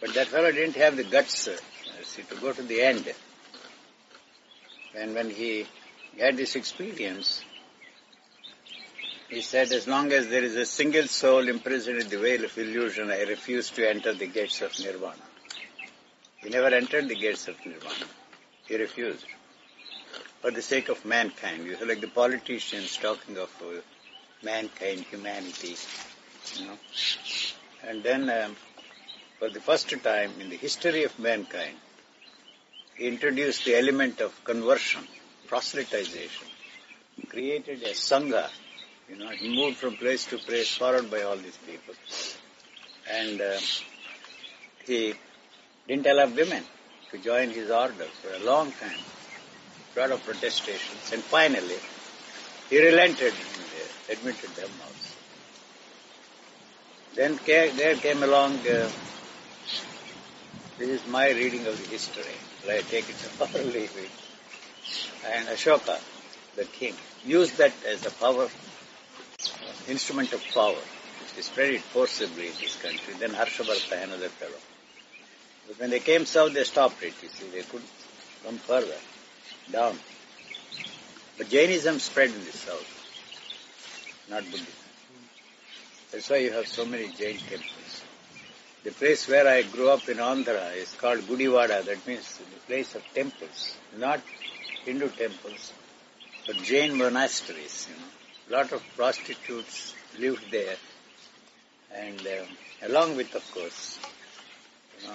But that fellow didn't have the guts see, to go to the end. And when he had this experience, he said, as long as there is a single soul imprisoned in the veil of illusion, I refuse to enter the gates of nirvana. He never entered the gates of nirvana. He refused. For the sake of mankind. You like the politicians talking of uh, mankind, humanity, you know. And then, um, for the first time in the history of mankind, he introduced the element of conversion, proselytization, created a sangha, you know, he moved from place to place followed by all these people. And uh, he didn't allow women to join his order for a long time. A lot of protestations. And finally, he relented and admitted them also. Then came, there came along, uh, this is my reading of the history, I take it or leave it. And Ashoka, the king, used that as a power, instrument of power, which spread it forcibly in this country. Then Harshavardhana, another fellow. But when they came south, they stopped it, you see, they couldn't come further, down. But Jainism spread in the south, not Buddhism. That's why you have so many Jain temples. The place where I grew up in Andhra is called Gudiwada. that means the place of temples, not Hindu temples, but Jain monasteries. You know, lot of prostitutes lived there, and um, along with, of course, you know,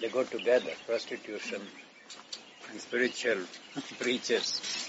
they go together. Prostitution and spiritual preachers.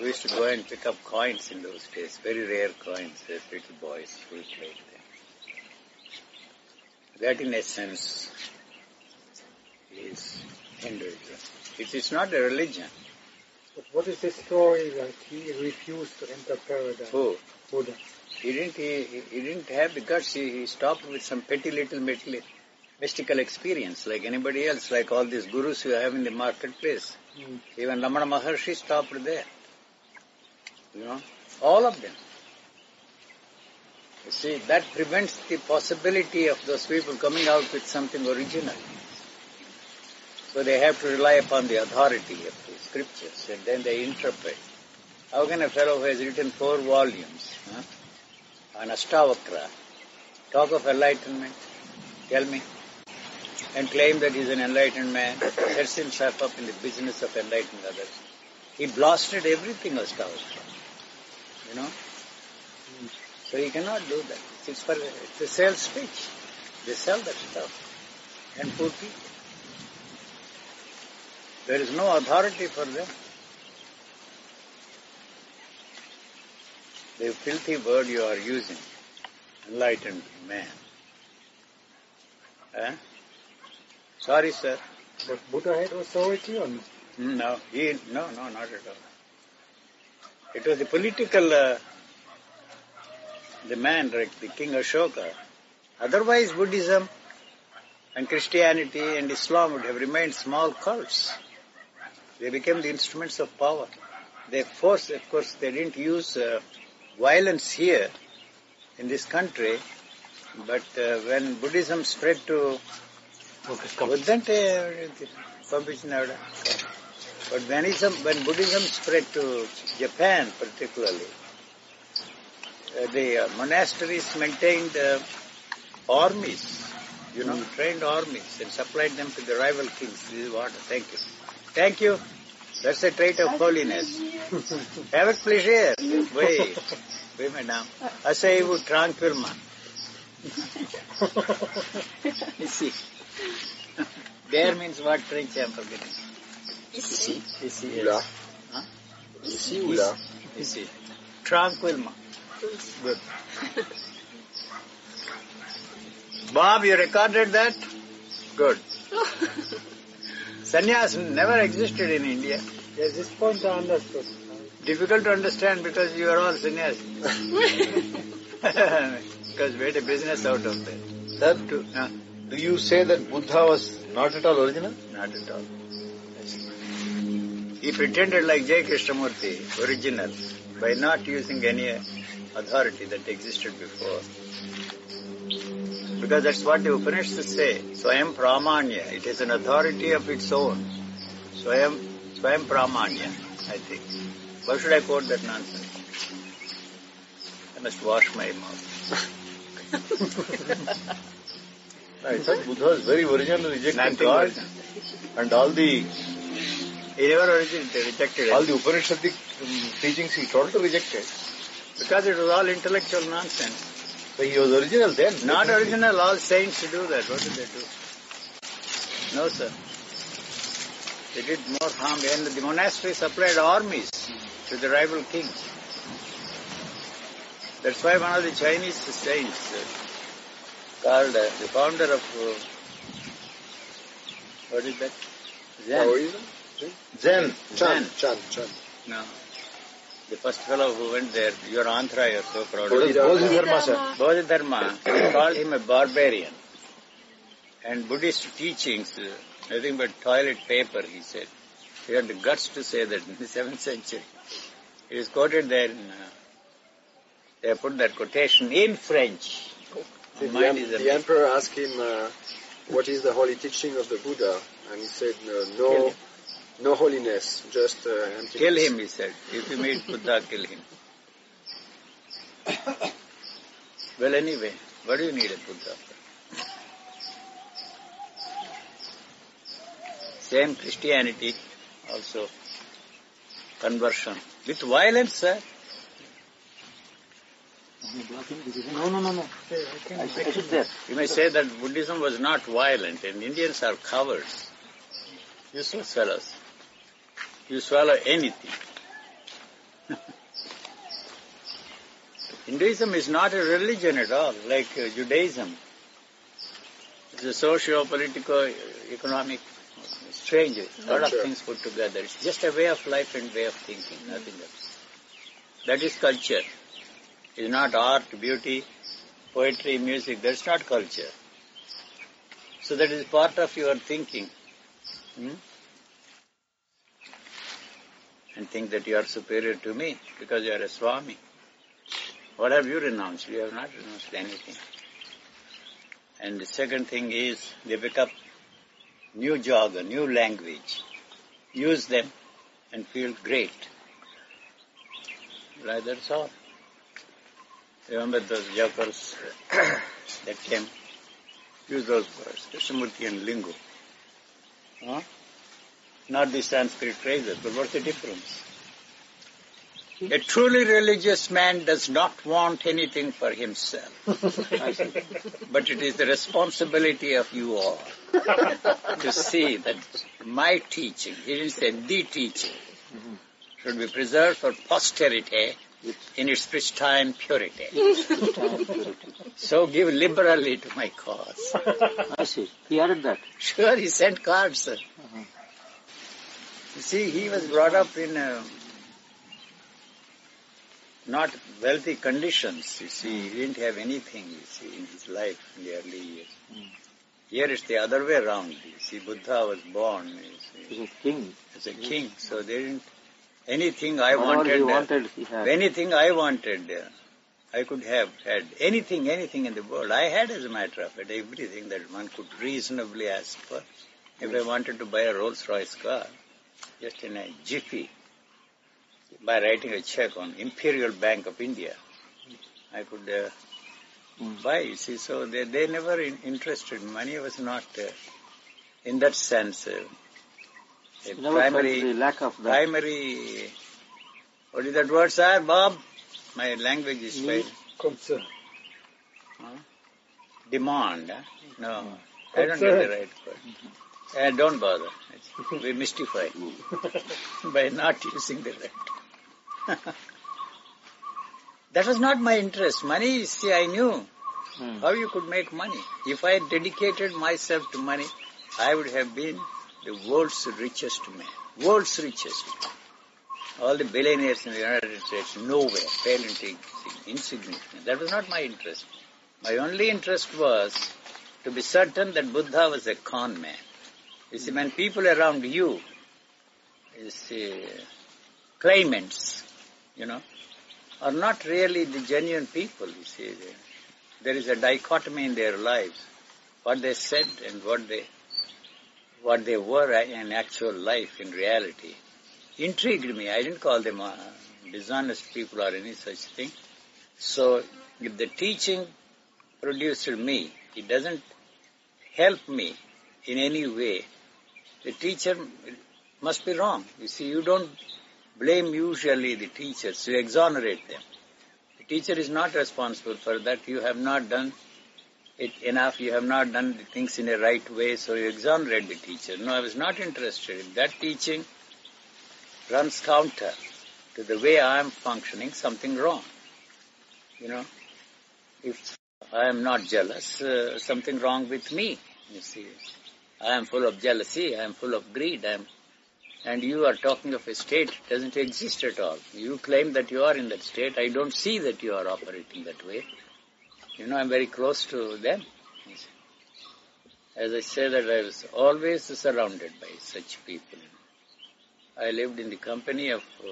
We used to go and pick up coins in those days, very rare coins, as little boys who played there. That in essence is Hinduism. It is not a religion. But what is the story that he refused to enter paradise? Who? Buddha. He didn't, he, he didn't have the guts. He, he stopped with some petty little mystical, mystical experience like anybody else, like all these gurus you have in the marketplace. Mm. Even Ramana Maharshi stopped there. You know, all of them. You see, that prevents the possibility of those people coming out with something original. So they have to rely upon the authority of the scriptures and then they interpret. How can a fellow who has written four volumes huh, on Astavakra talk of enlightenment? Tell me. And claim that he's an enlightened man, sets himself up in the business of enlightening others. He blasted everything Astavakra. You know? So he cannot do that. It's for it's a sales pitch. They sell that stuff and poor people. There is no authority for them. The filthy word you are using, enlightened man. Eh? Sorry, sir. But Buddha had authority or no, he, no, no, not at all. It was the political, uh, the man, right, the King Ashoka. Otherwise, Buddhism and Christianity and Islam would have remained small cults. They became the instruments of power. They forced, of course, they didn't use uh, violence here in this country, but uh, when Buddhism spread to... Okay, but when, ism, when Buddhism spread to Japan particularly, uh, the uh, monasteries maintained uh, armies, you know, trained armies and supplied them to the rival kings. This is what, thank you. Thank you. That's a trait of holiness. Have a pleasure. Oui. Oui, madame. Asseyez-vous tranquillement. You see. There means what French I am forgetting. Ici. Ici, Ou là. Huh? Ici ou là Ici. Tranquillement. Good. Bob, you recorded that? Good. Sannyas never existed in India. Yes, this point I understood. Difficult to understand because you are all sannyas. because we had a business out of that. Sir, To, uh, do you say that Buddha was not at all original? not at all. He pretended like J. Krishnamurti, original, by not using any authority that existed before. Because that's what the Upanishads say. Swayam Pramanya. It is an authority of its own. Swayam, Swayam Pramanya, I think. Why should I quote that nonsense? I must wash my mouth. In fact, Buddha is very original rejecting God and all the He never rejected it. all the Upanishadic um, teachings he totally rejected. Because it was all intellectual nonsense. So he was original then. Not original, all saints do that. What did they do? No, sir. They did more harm. And the monastery supplied armies to the rival kings. That's why one of the Chinese saints uh, called uh, the founder of, uh, what is that? Zen. Taoism? Zen. Chan, Zen. Chan, Chan. No. The first fellow who went there, your Andhra, you're so proud of. Bodhidharma, sir. Bodhidharma called him a barbarian. And Buddhist teachings, uh, nothing but toilet paper, he said. He had the guts to say that in the 7th century. It is quoted there in, uh, they put that quotation in French. The, Mine em- the emperor asked him, uh, what is the holy teaching of the Buddha? And he said, uh, no, him. No holiness, just uh, emptiness. Kill him, he said. If you meet Buddha, kill him. well, anyway, what do you need a Buddha for? Same Christianity, also conversion. With violence, sir. No, no, no, no. I, I sit there. You may say that Buddhism was not violent and Indians are cowards. Useless fellows. You swallow anything. Hinduism is not a religion at all, like uh, Judaism. It's a socio-political, economic, strange, a lot of things put together. It's just a way of life and way of thinking, nothing else. That is culture. It's not art, beauty, poetry, music. That's not culture. So that is part of your thinking. Hmm? And think that you are superior to me because you are a Swami. What have you renounced? You have not renounced anything. And the second thing is they pick up new jargon, new language. Use them and feel great. Right, that's all. Remember those jokers that came? Use those words, Krishnamurtian lingo. Huh? Not the Sanskrit phrases, but what's the difference? A truly religious man does not want anything for himself. but it is the responsibility of you all to see that my teaching, he didn't say the teaching, should be preserved for posterity in its pristine purity. So give liberally to my cause. I see. He added that. Sure, he sent cards, sir. Uh-huh. You see, he was brought up in uh, not wealthy conditions, you see. He didn't have anything, you see, in his life in the early years. Here it's the other way around. You see, Buddha was born you see, He's a king. as a king, so they didn't, anything I Whatever wanted, he uh, anything I wanted, uh, I could have had anything, anything in the world. I had, as a matter of fact, everything that one could reasonably ask for. If I wanted to buy a Rolls Royce car, just in a jiffy, by writing a check on Imperial Bank of India, I could uh, Mm. buy. You see, so they they never in, interested. Money was not, uh, in that sense, uh, a never primary the lack of that. primary, what is that word, sir, Bob? My language is Need, fine. concern. Demand, huh? No, I don't get the right word. Uh, don't bother. We mystify by not using the right. that was not my interest. Money, see, I knew Hmm. how you could make money. If I dedicated myself to money, I would have been the world's richest man. World's richest. All the billionaires in the United States, nowhere, and insignificant. That was not my interest. My only interest was to be certain that Buddha was a con man. You see, when people around you, you see, claimants, you know, are not really the genuine people, you see. There is a dichotomy in their lives. What they said and what they, what they were in actual life, in reality, intrigued me. I didn't call them uh, dishonest people or any such thing. So if the teaching produced me, it doesn't help me in any way, the teacher must be wrong. You see, you don't blame usually the teachers, you exonerate them. The teacher is not responsible for that. You have not done it enough, you have not done the things in a right way, so you exonerate the teacher. No, I was not interested. If that teaching runs counter to the way I am functioning, something wrong. You know, if I am not jealous, uh, something wrong with me. You see, I am full of jealousy, I am full of greed, I am, and you are talking of a state doesn't exist at all. You claim that you are in that state. I don't see that you are operating that way. You know, I'm very close to them. As I say that I was always surrounded by such people. I lived in the company of uh,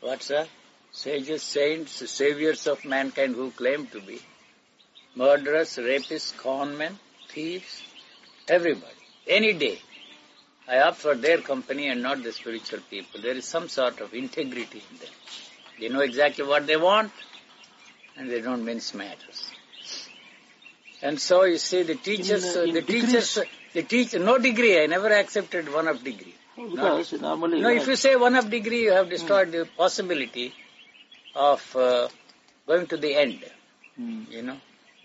what's that? Sages, saints, saviors of mankind who claim to be murderers, rapists, conmen, thieves, everybody, any day. I opt for their company and not the spiritual people. There is some sort of integrity in them. They know exactly what they want and they don't mince matters. And so you see the teachers, In, in the teachers, uh, the teacher, no degree, I never accepted one of degree. Because normally, No, if you say one of degree, you have destroyed the possibility of uh, going to the end. Hmm. You know,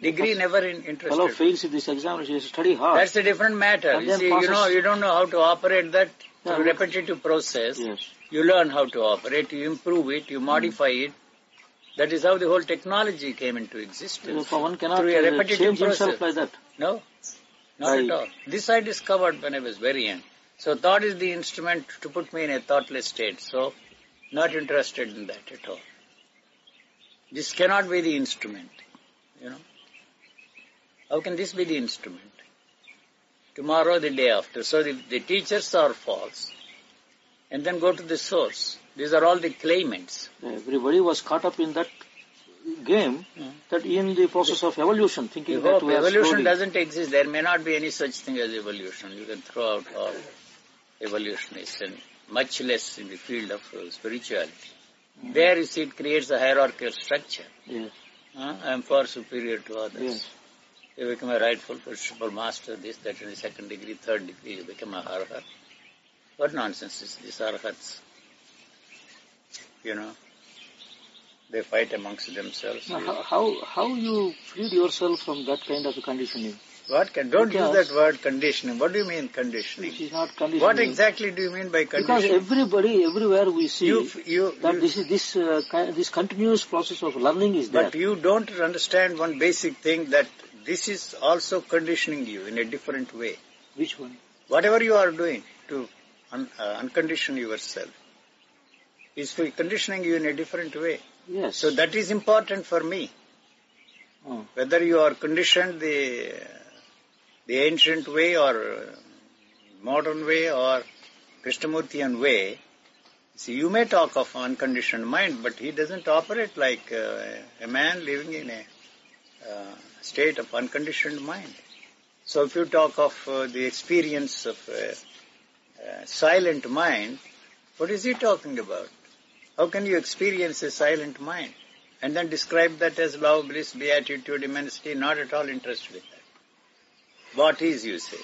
degree never in, fellow interested. fails in this exam, he study hard. That's a different matter. You see, you know, you don't know how to operate that Yeah. through repetitive process. yes. You learn how to operate, you improve it, you modify it. That is how the whole technology came into existence. Therefore, one cannot through a uh, repetitive process. himself like that. No, not Right. at all. This I discovered when I was very young. So thought is the instrument to put me in a thoughtless state. So not interested in that at all. This cannot be the instrument. You know. How can this be the instrument? Tomorrow, the day after. So the, the teachers are false. And then go to the source. These are all the claimants. Everybody was caught up in that game Hmm. that in the process of evolution, thinking You that we evolution slowly- doesn't exist. There may not be any such thing as evolution. You can throw out all evolutionists and much less in the field of uh, spirituality. There you see it creates a hierarchical structure. Yes, Huh? I am far superior to others. yes. You become a rightful principal master, this, that, and the second degree, third degree, you become a arhat. What nonsense is this arhats? You know, they fight amongst themselves. Now, how, how, how you freed yourself from that kind of conditioning? What can, don't use that word conditioning. What do you mean conditioning? It is not conditioning. What exactly do you mean by conditioning? Because everybody, everywhere we see You, you, that you- this is this uh, this continuous process of learning is there. but you don't understand one basic thing that this is also conditioning you in a different way. Which one? Whatever you are doing to un, uh, uncondition yourself is conditioning you in a different way. Yes. So that is important for me. Oh. Whether you are conditioned the the ancient way or modern way or Krishnamurtian way, see, you may talk of unconditioned mind, but he doesn't operate like uh, a man living in a uh, state of unconditioned mind. So if you talk of uh, the experience of a, a silent mind, what is he talking about? How can you experience a silent mind? And then describe that as love, bliss, beatitude, immensity, not at all interested in that. What is, you say?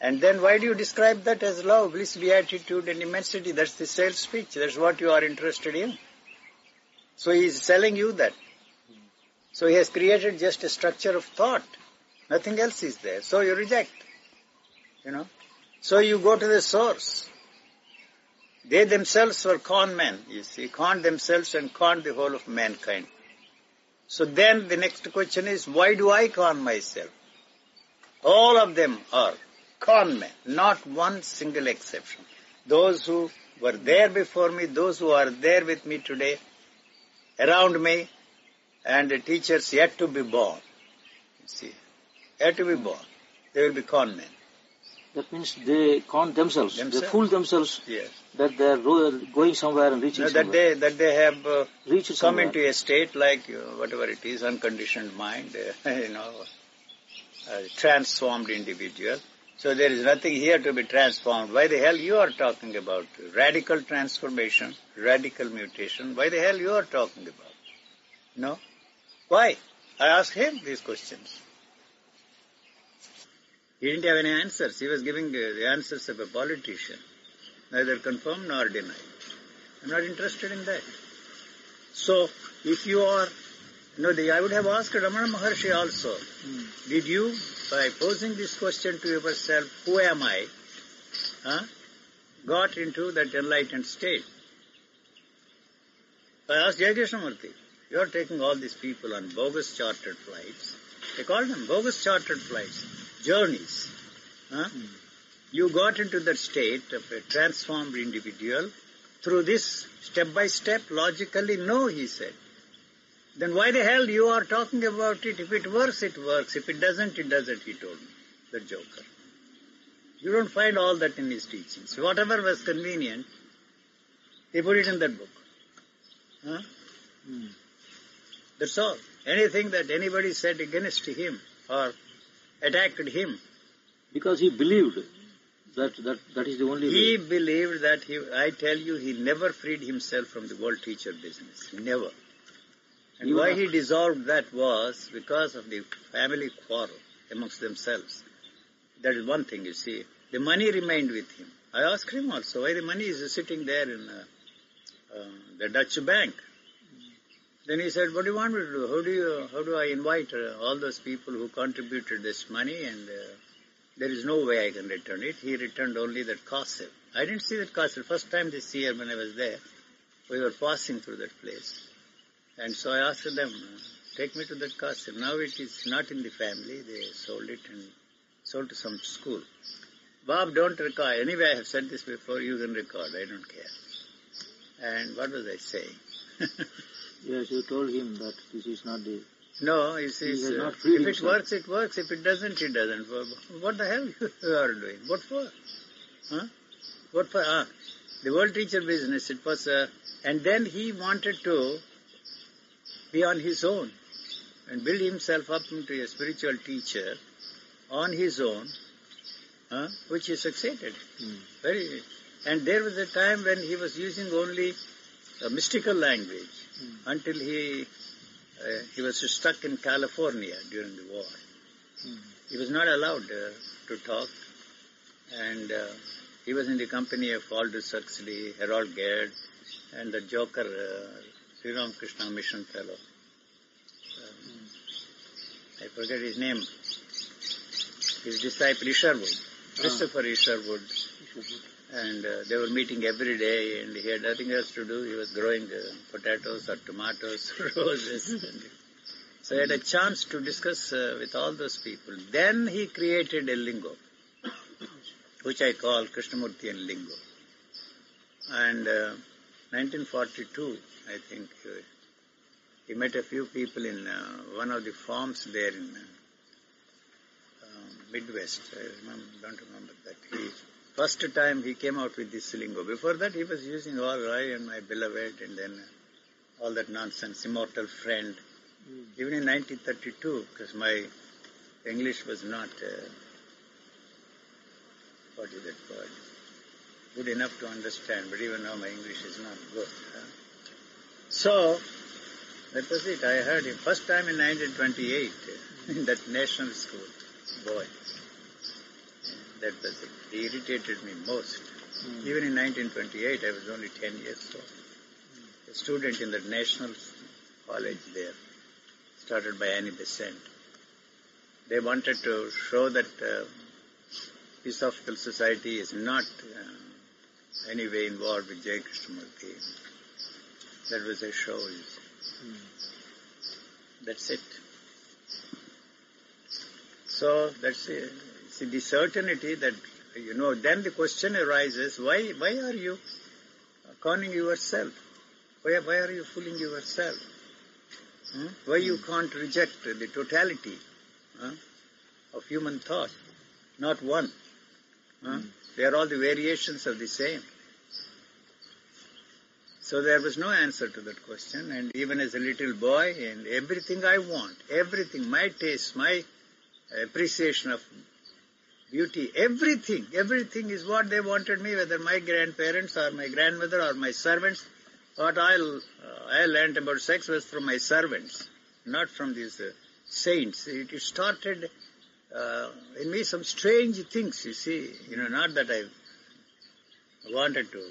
And then why do you describe that as love, bliss, beatitude, and immensity? That's the sales speech. That's what you are interested in. So he is selling you that. So he has created just a structure of thought. Nothing else is there. So you reject. You know. So you go to the source. They themselves were con men, you see, con themselves and con the whole of mankind. So then the next question is, why do I con myself? All of them are con men, not one single exception. Those who were there before me, those who are there with me today, around me, and the teachers yet to be born. See, yet to be born. They will be con men. That means they con themselves. Themselves. They fool themselves Yes. that they are going somewhere and reaching No, that somewhere. they, that they have uh, Reach come somewhere. into a state like uh, whatever it is, unconditioned mind, uh, you know, a transformed individual. So there is nothing here to be transformed. Why the hell you are talking about radical transformation, radical mutation? Why the hell you are talking about? No? Why? I asked him these questions. He didn't have any answers. He was giving uh, the answers of a politician, neither confirmed nor denied. I'm not interested in that. So, if you are, you know, the, I would have asked Ramana Maharshi also, did you, by posing this question to yourself, who am I, huh, got into that enlightened state? I asked J. Krishnamurti, you are taking all these people on bogus chartered flights. They call them bogus chartered flights, journeys. Huh? Hmm. You got into that state of a transformed individual through this step by step, logically, no, he said. Then why the hell you are talking about it? If it works, it works. If it doesn't, it doesn't, he told me, the joker. You don't find all that in his teachings. Whatever was convenient, he put it in that book. Huh? Hmm. That's all. Anything that anybody said against him or attacked him, Because he believed that, that, that is the only he way. believed that he, I tell you, he never freed himself from the world teacher business. Never. And You why he dissolved that was because of the family quarrel amongst themselves. That is one thing, you see. The money remained with him. I asked him also why the money is sitting there in uh, uh, the Dutch bank. Then he said, what do you want me to do? How do you, how do I invite uh, all those people who contributed this money and uh, there is no way I can return it. He returned only that castle. I didn't see that castle. First time this year when I was there, we were passing through that place. And so I asked them, take me to that castle. Now it is not in the family. They sold it and sold to some school. Bob, don't record. Anyway, I have said this before. You can record. I don't care. And what was I saying? Yes, you told him that this is not the... No, he says, has uh, not if it himself. works, it works. If it doesn't, it doesn't. What the hell you are doing? What for? Huh? What for? Ah, the world teacher business, it was, uh, and then he wanted to be on his own and build himself up into a spiritual teacher on his own, huh? which he succeeded. Very, and there was a time when he was using only a mystical language until he uh, he was stuck in California during the war. He was not allowed uh, to talk, and uh, he was in the company of Aldous Huxley, Gerald Heard, and the Joker, uh, Sri Ramakrishna Mission fellow. Um, I forget his name. His disciple Isherwood, Christopher Isherwood, and uh, they were meeting every day, and he had nothing else to do. He was growing uh, potatoes or tomatoes, or roses. And so he had a chance to discuss uh, with all those people. Then he created a lingo, which I call Krishnamurtian lingo. And uh, 1942, I think, uh, he met a few people in uh, one of the farms there in uh, um, Midwest. I remember, don't remember that. He, first time he came out with this lingo. Before that, he was using all I and my beloved, and then all that nonsense, immortal friend. Even in 1932, because my English was not, uh, what is that word, good enough to understand, but even now my English is not good. Huh? So, that was it. I heard him first time in 1928 in that national school. Boy, that was it. He irritated me most. Even in 1928, I was only 10 years old. A student in the national college there, started by Annie Besant. They wanted to show that uh, Theosophical Society is not uh, any way involved with J. Krishnamurti. That was a show. see. That's it. So that's it. See, the certainty that, you know, then the question arises, why, why are you conning yourself? Why, why are you fooling yourself? Hmm? Why you can't reject the totality huh, of human thought? Not one. Huh? They are all the variations of the same. So there was no answer to that question and even as a little boy and everything I want, everything, my taste, my appreciation of beauty, everything, everything is what they wanted me, whether my grandparents or my grandmother or my servants. What I, uh, I learned about sex was from my servants, not from these uh, saints. It, it started uh, in me some strange things, you see. You know, not that I wanted to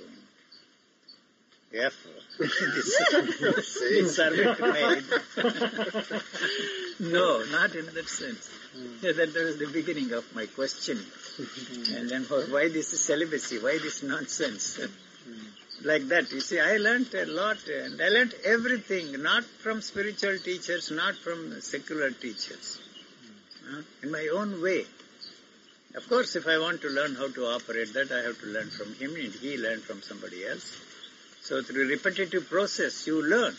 F this, this servant maid. no, not in that sense. Yeah, that was the beginning of my question. and then oh, why this celibacy? Why this nonsense? like that. You see, I learnt a lot and I learnt everything, not from spiritual teachers, not from secular teachers. Uh, in my own way. Of course, if I want to learn how to operate that, I have to learn from him and he learned from somebody else. So through repetitive process, you learn.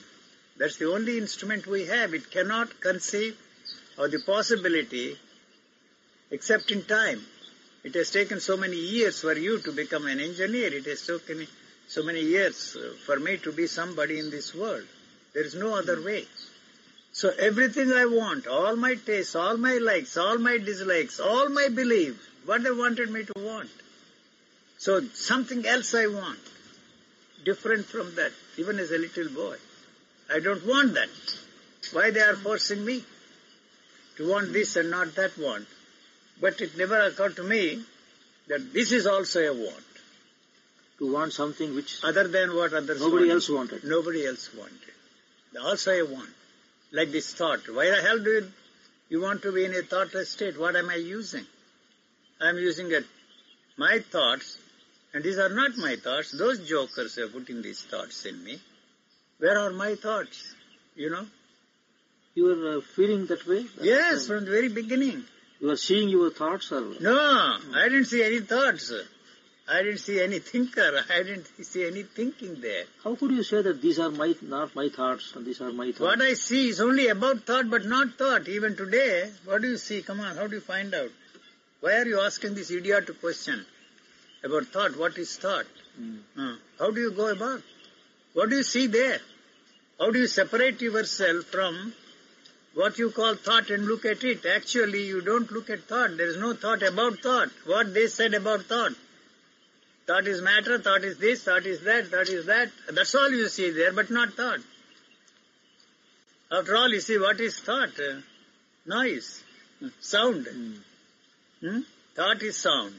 That's the only instrument we have. It cannot conceive of the possibility except in time. It has taken so many years for you to become an engineer. It has taken so many years uh, for me to be somebody in this world. There is no other way. So everything I want, all my tastes, all my likes, all my dislikes, all my belief, what they wanted me to want. So something else I want different from that, even as a little boy. I don't want that. Why they are forcing me to want this and not that want? But it never occurred to me that this is also a want. To want something which Other than what others nobody wanted. else wanted. Nobody else wanted. Also a want. Like this thought. Why the hell do you, you want to be in a thoughtless state? What am I using? I am using it. my thoughts and these are not my thoughts. Those jokers are putting these thoughts in me. Where are my thoughts? You know? You are uh, feeling that way? Yes, from the very beginning. You are seeing your thoughts or... No, I didn't see any thoughts. I didn't see any thinker. I didn't see any thinking there. How could you say that these are my, not my thoughts and these are my thoughts? What I see is only about thought but not thought. Even today, what do you see? Come on, how do you find out? Why are you asking this idiotic question about thought? What is thought? Mm. Uh, how do you go about? What do you see there? How do you separate yourself from what you call thought and look at it? Actually, you don't look at thought. There is no thought about thought. What they said about thought. Thought is matter, thought is this, thought is that, thought is that. That's all you see there, but not thought. After all, you see what is thought? Uh, noise, sound. Mm. Hmm? Thought is sound.